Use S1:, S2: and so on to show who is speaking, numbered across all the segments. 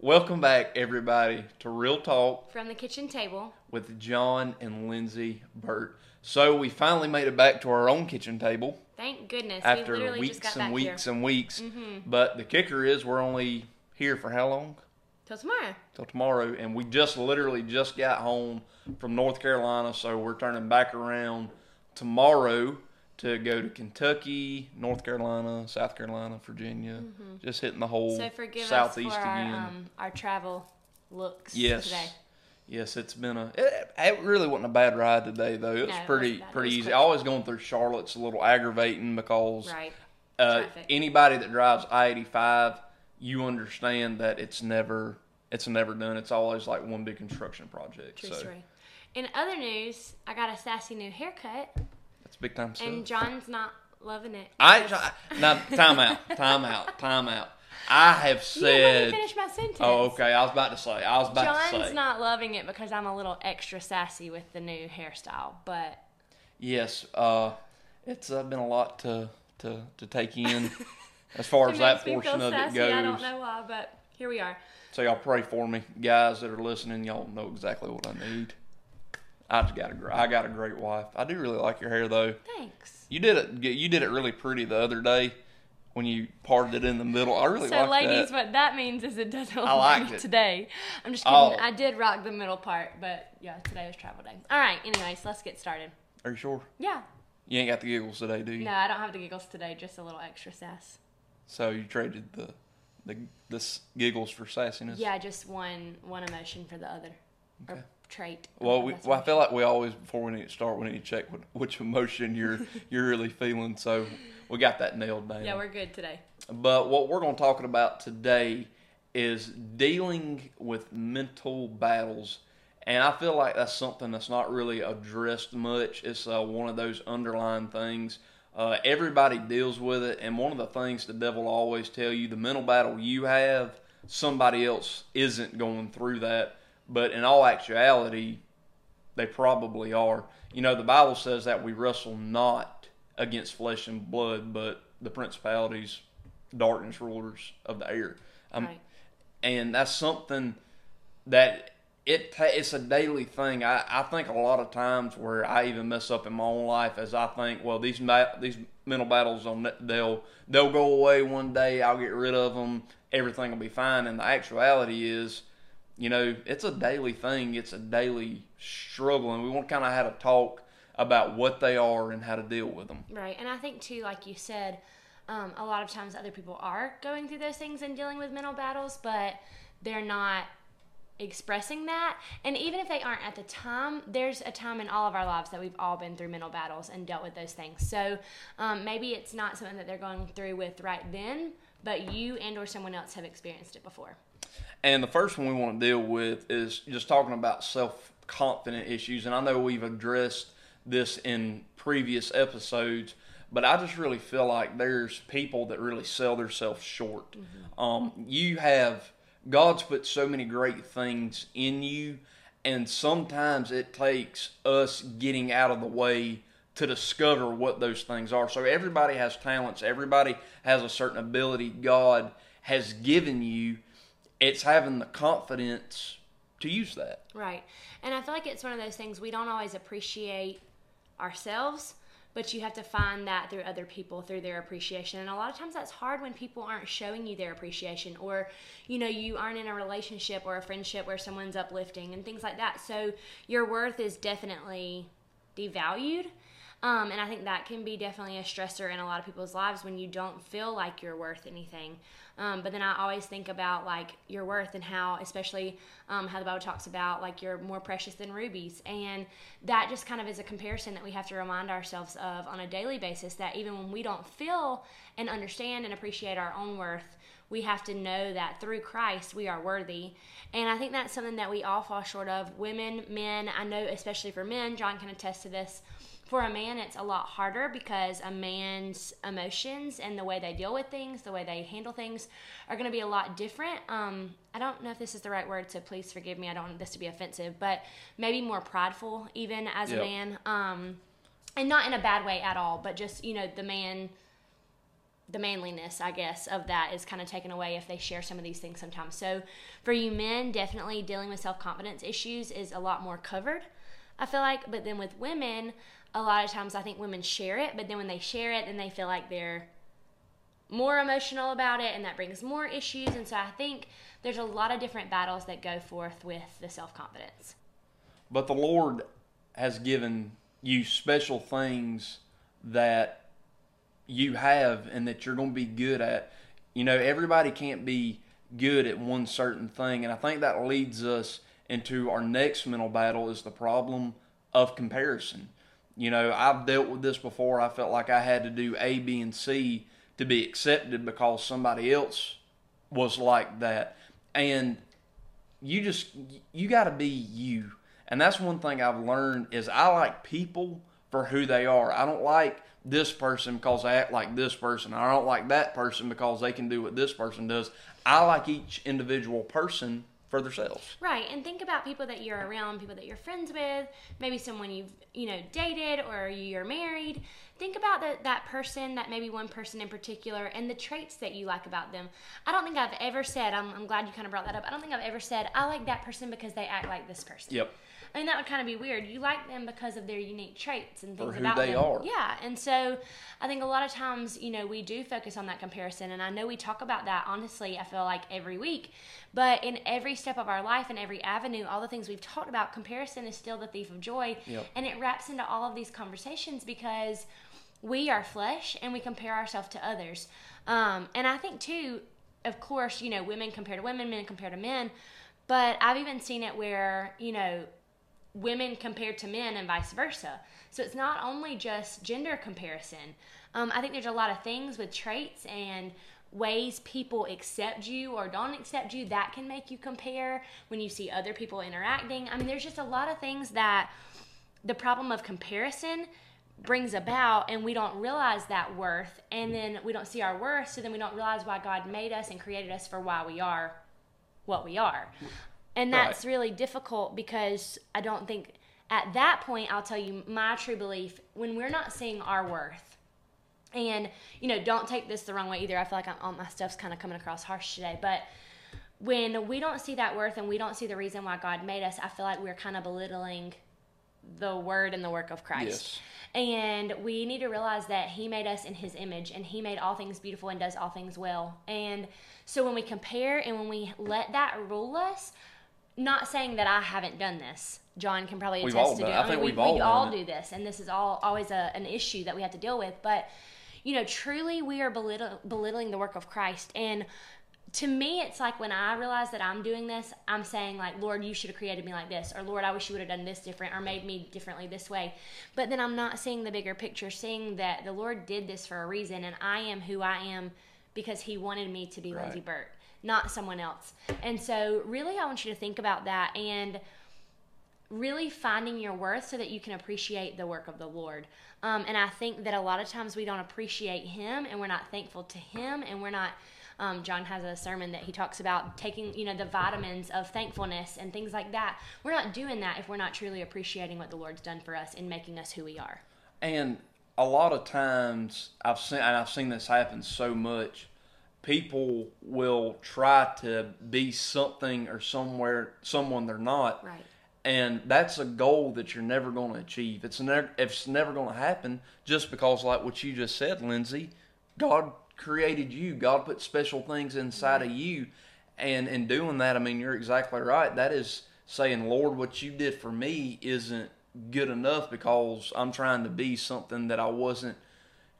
S1: Welcome back, everybody, to Real Talk
S2: From the kitchen table.
S1: with John and Lindsay Burt. So we finally made it back to our own kitchen table
S2: Thank goodness. we
S1: after
S2: just
S1: weeks
S2: got
S1: and
S2: back
S1: weeks
S2: here.
S1: and weeks.
S2: Mm-hmm.
S1: But the kicker is we're only here for how long?
S2: Till tomorrow.
S1: Till tomorrow, and we just literally just got home from North Carolina, so we're turning back around tomorrow to go to Kentucky, North Carolina, South Carolina, Virginia, just hitting the whole
S2: Mm-hmm. So forgive
S1: southeast
S2: us for our,
S1: again.
S2: um, our travel looks
S1: Yes.
S2: today.
S1: Yes, it's been a. It, it really wasn't a bad ride today, though. It was
S2: No,
S1: pretty.
S2: It
S1: pretty
S2: was
S1: easy.
S2: quick.
S1: Always going through Charlotte's a little aggravating because
S2: Right.
S1: uh, anybody that drives I eighty five, you understand that it's never it's never done. It's always like one big construction project.
S2: True
S1: so
S2: story. In other news, I got a sassy new haircut,
S1: big time stuff.
S2: and John's not loving it.
S1: I, now time out, time out, time out. I have
S2: you didn't let me
S1: said.
S2: finish my sentence.
S1: Oh, okay. I was about to say. I was about to say.
S2: John's not loving it because I'm a little extra sassy with the new hairstyle, but
S1: Yes, uh, it's uh, been a lot to to, to take in as far as that portion of
S2: sassy.
S1: it goes.
S2: I don't know why, but here we are.
S1: So y'all pray for me, guys that are listening. Y'all know exactly what I need. I just got a gr- I got a great wife. I do really like your hair though.
S2: Thanks.
S1: You did it. You did it really pretty the other day when you parted it in the middle. I really
S2: So, ladies,
S1: that.
S2: what that means is it doesn't look
S1: I liked it.
S2: today. I'm just kidding.
S1: Oh.
S2: I did rock the middle part, but yeah, today was travel day. All right. Anyways, let's get started.
S1: Are you sure?
S2: Yeah.
S1: You ain't got the giggles today, do you?
S2: No, I don't have the giggles today. Just a little extra sass.
S1: So you traded the the this giggles for sassiness.
S2: Yeah, just one one emotion for the other,
S1: Okay.
S2: or trait.
S1: Well, we, well, I feel like we always before we need to start, we need to check what, which emotion you're you're really feeling. So we got that nailed down.
S2: Yeah, we're good today.
S1: But what we're going to talk about today is dealing with mental battles, and I feel like that's something that's not really addressed much. It's uh, one of those underlying things. Uh, everybody deals with it, and one of the things the devil always tell you: the mental battle you have, somebody else isn't going through that. But in all actuality, they probably are. You know, the Bible says that we wrestle not against flesh and blood, but the principalities, darkness rulers of the air. Um,
S2: right.
S1: And that's something that it ta- it's a daily thing. I, I think a lot of times where I even mess up in my own life as I think, well, these these mental battles on they'll they'll go away one day. I'll get rid of them. Everything will be fine. And the actuality is, you know, it's a daily thing. It's a daily struggle, and we want to kind of have a talk about what they are and how to deal with them.
S2: Right. And I think too, like you said, um, a lot of times other people are going through those things and dealing with mental battles, but they're not expressing that. And even if they aren't at the time, there's a time in all of our lives that we've all been through mental battles and dealt with those things. So um, maybe it's not something that they're going through with right then, but you and or someone else have experienced it before.
S1: And the first one we want to deal with is just talking about self confident issues. And I know we've addressed this in previous episodes, but I just really feel like there's people that really sell themselves short. Um, you have, God's put so many great things in you, and sometimes it takes us getting out of the way to discover what those things are. So everybody has talents, everybody has a certain ability God has given you. It's having the confidence to use that.
S2: Right. And I feel like it's one of those things we don't always appreciate ourselves, but you have to find that through other people, through their appreciation. And a lot of times that's hard when people aren't showing you their appreciation or, you know, you aren't in a relationship or a friendship where someone's uplifting and things like that. So your worth is definitely devalued. Um, and I think that can be definitely a stressor in a lot of people's lives when you don't feel like you're worth anything. Um, but then I always think about like your worth and how, especially um, how the Bible talks about like you're more precious than rubies, and that just kind of is a comparison that we have to remind ourselves of on a daily basis. That even when we don't feel and understand and appreciate our own worth, we have to know that through Christ we are worthy. And I think that's something that we all fall short of. Women, men, I know especially for men, John can attest to this for a man it's a lot harder because a man's emotions and the way they deal with things the way they handle things are going to be a lot different um, i don't know if this is the right word so please forgive me i don't want this to be offensive but maybe more prideful even as
S1: Yep.
S2: a man um, and not in a bad way at all but just you know the man the manliness, I guess, of that is kind of taken away if they share some of these things sometimes. So, for you men, definitely dealing with self confidence issues is a lot more covered, I feel like. But then with women, a lot of times I think women share it, but then when they share it, then they feel like they're more emotional about it and that brings more issues. And so I think there's a lot of different battles that go forth with the self confidence.
S1: But the Lord has given you special things that you have and that you're going to be good at. You know, everybody can't be good at one certain thing. And I think that leads us into our next mental battle is the problem of comparison. You know, I've dealt with this before. I felt like I had to do A, B, and C to be accepted because somebody else was like that. And you just you got to be you. And that's one thing I've learned is I like people for who they are. I don't like this person because they act like this person. I don't like that person because they can do what this person does. I like each individual person for themselves.
S2: Right, and think about people that you're around, people that you're friends with, maybe someone you've you know dated or you're married. Think about that that person, that maybe one person in particular, and the traits that you like about them. I don't think I've ever said. I'm, I'm glad you kind of brought that up. I don't think I've ever said I like that person because they act like this person.
S1: Yep.
S2: Mean, that would kind of be weird. You like them because of their unique traits and things
S1: who
S2: about
S1: they
S2: them.
S1: are.
S2: Yeah, and so I think a lot of times, you know, we do focus on that comparison, and I know we talk about that honestly. I feel like every week, but in every step of our life and every avenue, all the things we've talked about, comparison is still the thief of joy,
S1: Yep.
S2: and it wraps into all of these conversations because we are flesh and we compare ourselves to others. Um, and I think too, of course, you know, women compare to women, men compare to men. But I've even seen it where, you know, women compared to men and vice versa. So it's not only just gender comparison. Um, I think there's a lot of things with traits and ways people accept you or don't accept you that can make you compare when you see other people interacting. I mean, there's just a lot of things that the problem of comparison brings about and we don't realize that worth and then we don't see our worth so then we don't realize why god made us and created us for why we are what we are and that's
S1: Right.
S2: really difficult because i don't think at that point i'll tell you my true belief when we're not seeing our worth and you know don't take this the wrong way either i feel like I'm, all my stuff's kind of coming across harsh today but when we don't see that worth and we don't see the reason why god made us i feel like we're kind of belittling the word and the work of Christ. And we need to realize that He made us in His image and He made all things beautiful and does all things well. And so when we compare and when we let that rule us, not saying that I haven't done this. John can probably attest
S1: all
S2: to
S1: done-
S2: do.
S1: I
S2: mean,
S1: think
S2: we,
S1: we've all
S2: we all do this, and this is all always a, an issue that we have to deal with. But you know, truly, we are belittle, belittling the work of Christ, and to me, it's like when I realize that I'm doing this, I'm saying like, Lord, you should have created me like this, or Lord, I wish you would have done this different, or made me differently this way. But then I'm not seeing the bigger picture, seeing that the Lord did this for a reason, and I am who I am because He wanted me to be
S1: Right.
S2: Lindsay Burt, not someone else. And so, really, I want you to think about that and really finding your worth so that you can appreciate the work of the Lord. Um, and I think that a lot of times we don't appreciate Him and we're not thankful to Him and we're not. Um, John has a sermon that he talks about taking, you know, the vitamins of thankfulness and things like that. We're not doing that if we're not truly appreciating what the Lord's done for us in making us who we are.
S1: And a lot of times I've seen and I've seen this happen so much. People will try to be something or somewhere someone they're not.
S2: Right.
S1: And that's a goal that you're never going to achieve. It's never it's never going to happen just because like what you just said, Lindsay, God created you. God put special things inside of you. And in doing that, I mean, you're exactly right. That is saying, Lord, what you did for me isn't good enough because I'm trying to be something that I wasn't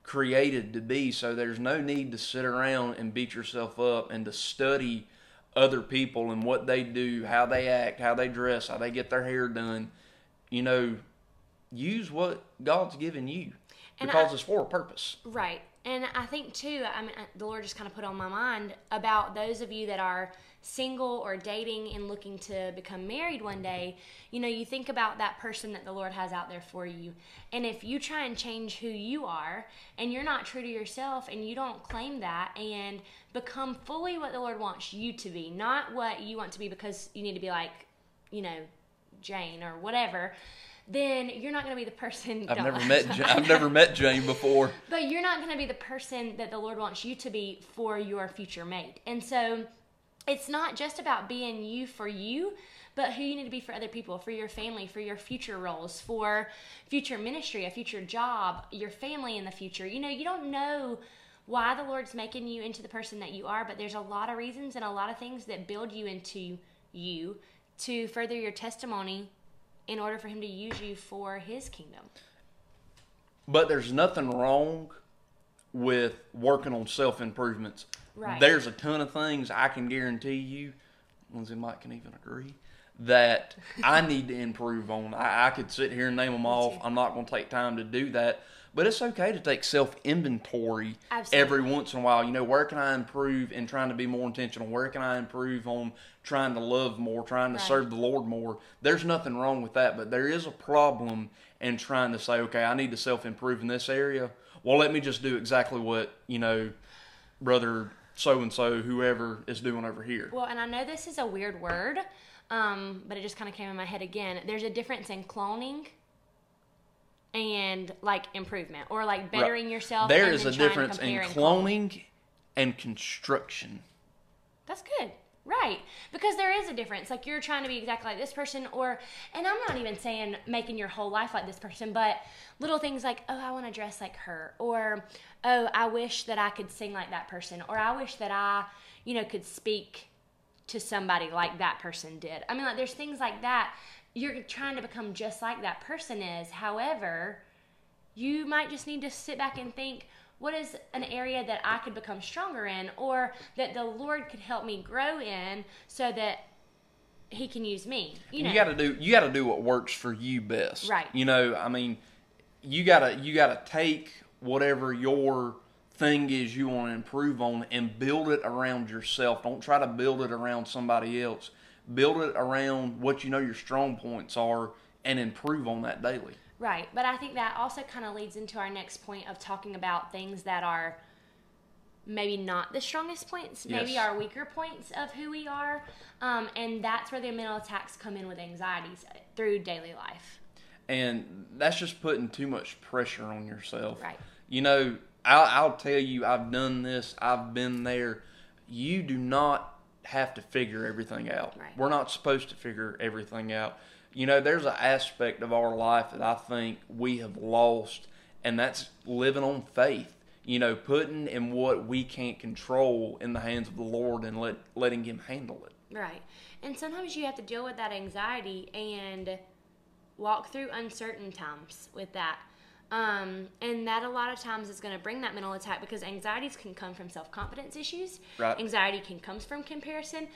S1: created to be. So there's no need to sit around and beat yourself up and to study other people and what they do, how they act, how they dress, how they get their hair done. You know, use what God's given you
S2: And
S1: because
S2: I-
S1: it's for a purpose.
S2: Right. And I think too, I mean, the Lord just kind of put on my mind about those of you that are single or dating and looking to become married one day. You know, you think about that person that the Lord has out there for you. And if you try and change who you are and you're not true to yourself and you don't claim that and become fully what the Lord wants you to be, not what you want to be because you need to be like, you know, Jane or whatever, then you're not going to be the person.
S1: I've never met Ja- I've never met Jane before.
S2: But you're not going to be the person that the Lord wants you to be for your future mate. And so it's not just about being you for you, but who you need to be for other people, for your family, for your future roles, for future ministry, a future job, your family in the future. You know, you don't know why the Lord's making you into the person that you are, but there's a lot of reasons and a lot of things that build you into you to further your testimony in order for him to use you for his kingdom.
S1: But there's nothing wrong with working on self improvements.
S2: Right.
S1: There's a ton of things I can guarantee you, Lindsay and Mike can even agree, that I need to improve on. I, I could sit here and name them off. I'm not going to take time to do that. But it's okay to take self inventory every once in a while. You know, where can I improve in trying to be more intentional? Where can I improve on trying to love more, trying to
S2: Right.
S1: serve the Lord more? There's nothing wrong with that, but there is a problem in trying to say, okay, I need to self improve in this area. Well, let me just do exactly what, you know, brother so and so, whoever is doing over here.
S2: Well, and I know this is a weird word, um, but it just kind of came in my head again. There's a difference in cloning and like improvement or like bettering yourself.
S1: There is a difference in
S2: compare and clone.
S1: cloning and construction.
S2: That's good. Right. Because there is a difference. Like you're trying to be exactly like this person or and I'm not even saying making your whole life like this person, but little things like, "Oh, I want to dress like her," or "Oh, I wish that I could sing like that person," or "I wish that I, you know, could speak to somebody like that person did." I mean, like there's things like that. You're trying to become just like that person is. However, you might just need to sit back and think what is an area that I could become stronger in or that the Lord could help me grow in so that he can use me. You know.
S1: You got to do you got to do what works for you best.
S2: Right.
S1: You know, I mean, you got to you got to take whatever your thing is you want to improve on and build it around yourself. Don't try to build it around somebody else. Build it around what you know your strong points are and improve on that daily.
S2: Right. But I think that also kind of leads into our next point of talking about things that are maybe not the strongest points, maybe
S1: Yes.
S2: our weaker points of who we are. Um, and that's where the mental attacks come in with anxieties through daily life.
S1: and that's just putting too much pressure on yourself.
S2: Right.
S1: You know, I'll, I'll tell you, I've done this, I've been there. You do not have to figure everything out.
S2: Right.
S1: We're not supposed to figure everything out. You know, there's an aspect of our life that I think we have lost, and that's living on faith. You know, putting in what we can't control in the hands of the Lord and let letting Him handle it.
S2: Right. And sometimes you have to deal with that anxiety and walk through uncertain times with that. Um, and that a lot of times is going to bring that mental attack because anxieties can come from self confidence issues.
S1: Right.
S2: Anxiety can come from comparison,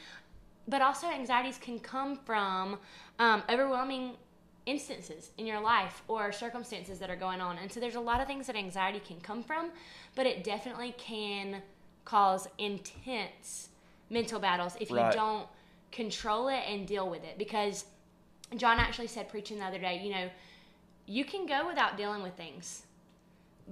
S2: but also anxieties can come from um, overwhelming instances in your life or circumstances that are going on. And so there's a lot of things that anxiety can come from, but it definitely can cause intense mental battles if
S1: Right.
S2: you don't control it and deal with it. Because John actually said preaching the other day, you know, you can go without dealing with things.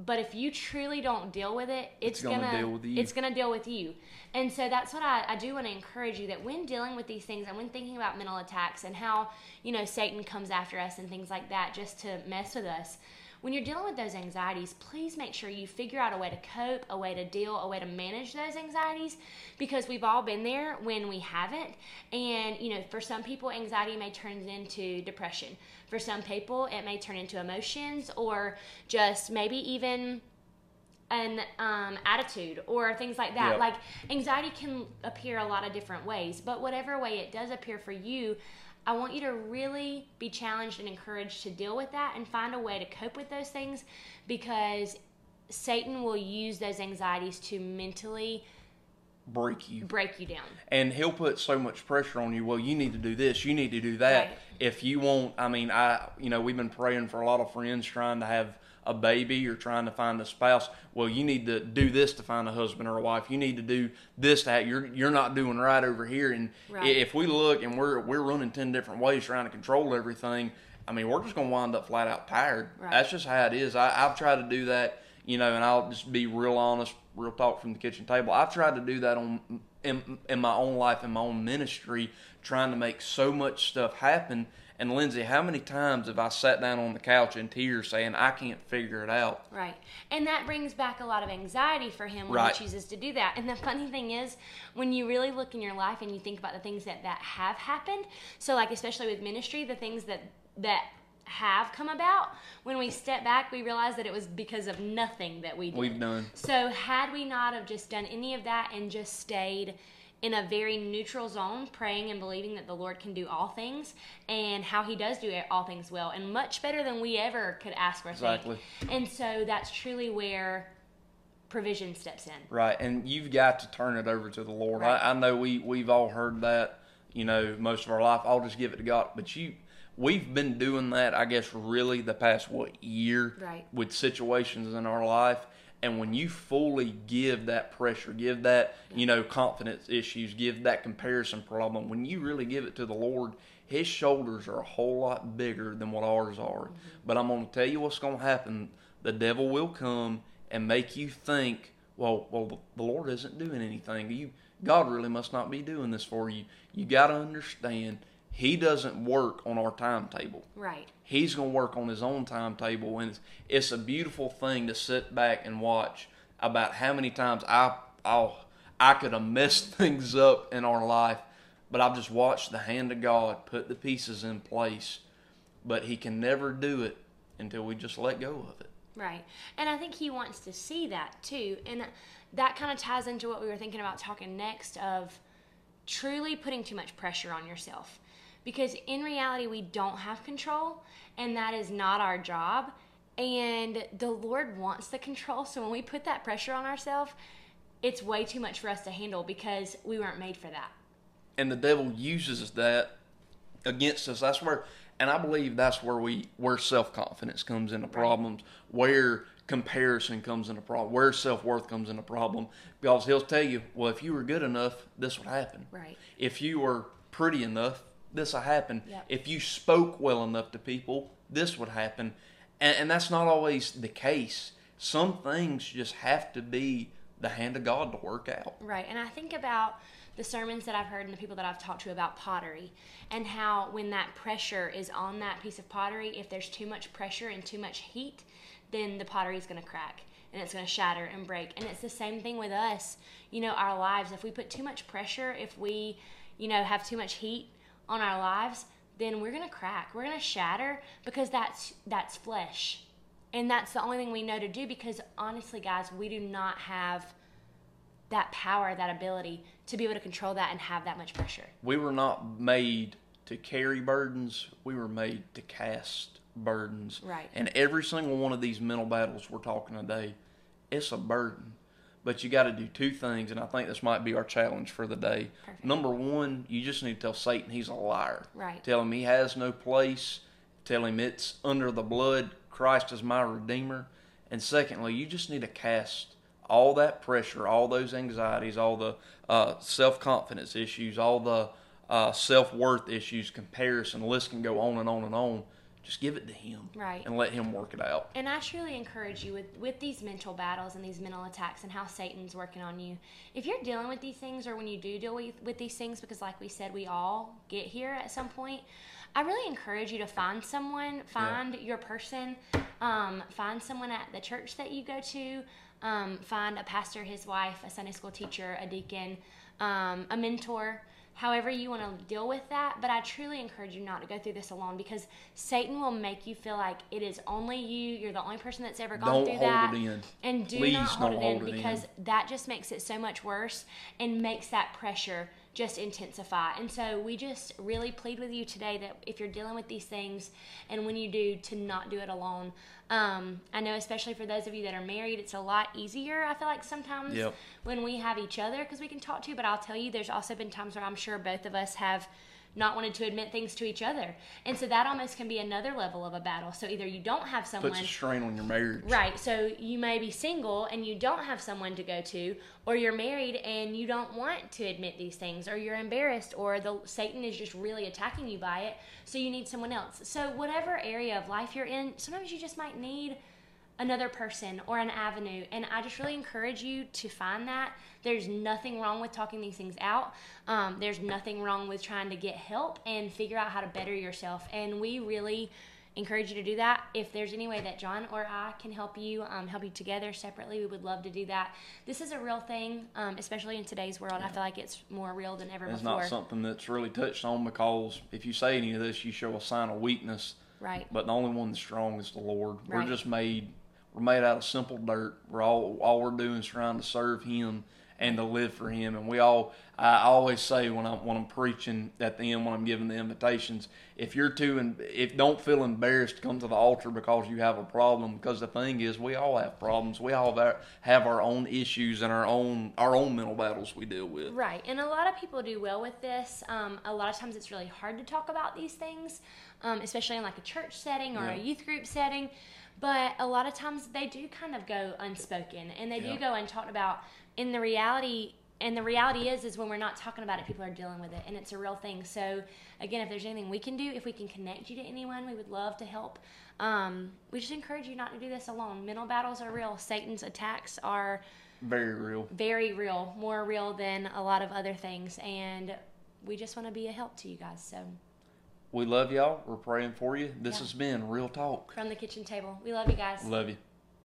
S2: But if you truly don't deal with it, it's,
S1: It's gonna
S2: gonna,
S1: deal with you.
S2: it's gonna deal with you. And so that's what I, I do want to encourage you that when dealing with these things and when thinking about mental attacks and how, you know, Satan comes after us and things like that just to mess with us, when you're dealing with those anxieties, please make sure you figure out a way to cope, a way to deal, a way to manage those anxieties because we've all been there when we haven't. And, you know, for some people, anxiety may turn into depression. For some people, it may turn into emotions or just maybe even an um, attitude or things like that.
S1: Yep.
S2: Like anxiety can appear a lot of different ways, but whatever way it does appear for you, I want you to really be challenged and encouraged to deal with that and find a way to cope with those things because Satan will use those anxieties to mentally
S1: Break you.
S2: break you down.
S1: and he'll put so much pressure on you. Well, you need to do this, you need to do that.
S2: Right.
S1: If you want, I mean, I, you know, we've been praying for a lot of friends trying to have a baby or trying to find a spouse. Well, you need to do this to find a husband or a wife. You need to do this to have, you're you're not doing right over here. And
S2: Right.
S1: if we look and we're we're running ten different ways trying to control everything, I mean, we're just gonna wind up flat out tired.
S2: Right.
S1: That's just how it is. I, I've tried to do that, you know, and I'll just be real honest, real talk from the kitchen table. I've tried to do that on in, in my own life, in my own ministry, trying to make so much stuff happen. And Lindsay, how many times have I sat down on the couch in tears saying, I can't figure it out?
S2: Right. And that brings back a lot of anxiety for him when
S1: Right.
S2: he chooses to do that. And the funny thing is, when you really look in your life and you think about the things that, that have happened, so like especially with ministry, the things that that have come about, when we step back, we realize that it was because of nothing that we did.
S1: We've done.
S2: So had we not have just done any of that and just stayed in a very neutral zone, praying and believing that the Lord can do all things and how He does do all things well and much better than we ever could ask or
S1: Exactly.
S2: think. And so that's truly where provision steps in.
S1: Right, and you've got to turn it over to the Lord.
S2: Right.
S1: I, I know we we've all heard that, you know, most of our life. I'll just give it to God. But you, we've been doing that, I guess, really the past what year,
S2: Right.
S1: with situations in our life. And when you fully give that pressure, give that you know confidence issues, give that comparison problem, when you really give it to the Lord, His shoulders are a whole lot bigger than what ours are. Mm-hmm. But I'm going to tell you what's going to happen. The devil will come and make you think, well, well, the Lord isn't doing anything. You, God really must not be doing this for you. You got to understand, He doesn't work on our timetable.
S2: Right.
S1: He's going to work on his own timetable, and it's, it's a beautiful thing to sit back and watch about how many times I I'll, I could have messed things up in our life, but I've just watched the hand of God put the pieces in place. But He can never do it until we just let go of it.
S2: Right. And I think he wants to see that too. And that kind of ties into what we were thinking about talking next of truly putting too much pressure on yourself. Because in reality, we don't have control, and that is not our job. And the Lord wants the control. So when we put that pressure on ourselves, it's way too much for us to handle because we weren't made for that.
S1: and the devil uses that against us. That's where, and I believe that's where we where self confidence comes into problems, where comparison comes into problem, where self worth comes into problem. Because he'll tell you, well, if you were good enough, this would happen.
S2: Right.
S1: If you were pretty enough, this will happen.
S2: Yep.
S1: If you spoke well enough to people, this would happen. And, and that's not always the case. Some things just have to be the hand of God to work out.
S2: Right. And I think about the sermons that I've heard and the people that I've talked to about pottery and how when that pressure is on that piece of pottery, if there's too much pressure and too much heat, then the pottery is going to crack and it's going to shatter and break. And it's the same thing with us. You know, our lives, if we put too much pressure, if we, you know, have too much heat on our lives, then we're going to crack. We're going to shatter because that's that's flesh. And that's the only thing we know to do because honestly, guys, we do not have that power, that ability to be able to control that and have that much pressure.
S1: we were not made to carry burdens we were made to cast burdens.
S2: Right.
S1: and every single one of these mental battles we're talking today it's a burden. But you got to do two things and i think this might be our challenge for the day.
S2: Perfect.
S1: number one you just need to tell satan he's a liar.
S2: Right.
S1: tell him he has no place. Tell him it's under the blood. Christ is my redeemer. And secondly you just need to cast all that pressure all those anxieties all the uh, self-confidence issues all the uh, self-worth issues comparison the list can go on and on and on just give it to him
S2: Right.
S1: and let him work it out
S2: And I truly encourage you with, with these mental battles and these mental attacks and how Satan's working on you. If you're dealing with these things or when you do deal with, with these things, because like we said, we all get here at some point, I really encourage you to find someone, find your person, um, find someone at the church that you go to, um, find a pastor, his wife, a Sunday school teacher, a deacon, um, a mentor however you want to deal with that. But I truly encourage you not to go through this alone because Satan will make you feel like it is only you. You're the only person that's ever gone
S1: Don't
S2: through that. And do
S1: Please
S2: not hold
S1: don't
S2: it in
S1: hold it in.
S2: because that just makes it so much worse and makes that pressure just intensify. And so we just really plead with you today that if you're dealing with these things and when you do, to not do it alone. Um, I know, especially for those of you that are married, it's a lot easier. I feel like sometimes
S1: Yep.
S2: when we have each other because we can talk to. But I'll tell you, there's also been times where I'm sure both of us have not wanted to admit things to each other, and so that almost can be another level of a battle. So either you don't have someone.
S1: puts a strain on your marriage
S2: Right. So you may be single and you don't have someone to go to, or you're married and you don't want to admit these things, or you're embarrassed, or the Satan is just really attacking you by it. So you need someone else. So whatever area of life you're in, sometimes you just might need another person or an avenue. And I just really encourage you to find that. There's nothing wrong with talking these things out. Um, there's nothing wrong with trying to get help and figure out how to better yourself. And we really encourage you to do that. If there's any way that John or I can help you, um, help you together separately, we would love to do that. This is a real thing, um, especially in today's world. I feel like it's more real than ever
S1: It's
S2: before.
S1: not something that's really touched on because if you say any of this, you show a sign of weakness.
S2: right.
S1: But the only one that's strong is the Lord.
S2: Right.
S1: We're just made. We're made out of simple dirt. We're all all we're doing is trying to serve Him and to live for Him. And we all. I always say when I'm when I'm preaching at the end when I'm giving the invitations, if you're too and if don't feel embarrassed to come to the altar because you have a problem, because the thing is we all have problems. We all have our, have our own issues and our own our own mental battles we deal with.
S2: Right, and a lot of people do well with this. Um, a lot of times it's really hard to talk about these things, um, especially in like a church setting or a youth group setting. But a lot of times they do kind of go unspoken, and they do
S1: Yeah.
S2: go untalked about. In the reality, and the reality is, is when we're not talking about it, people are dealing with it, and it's a real thing. So again, if there's anything we can do, if we can connect you to anyone, we would love to help. Um, we just encourage you not to do this alone. Mental battles are real. Satan's attacks are
S1: Very real.
S2: very real, more real than a lot of other things. And we just want to be a help to you guys. So,
S1: We love y'all. We're praying for you. This
S2: Yeah.
S1: has been Real Talk.
S2: from the kitchen table, we love you guys.
S1: Love you.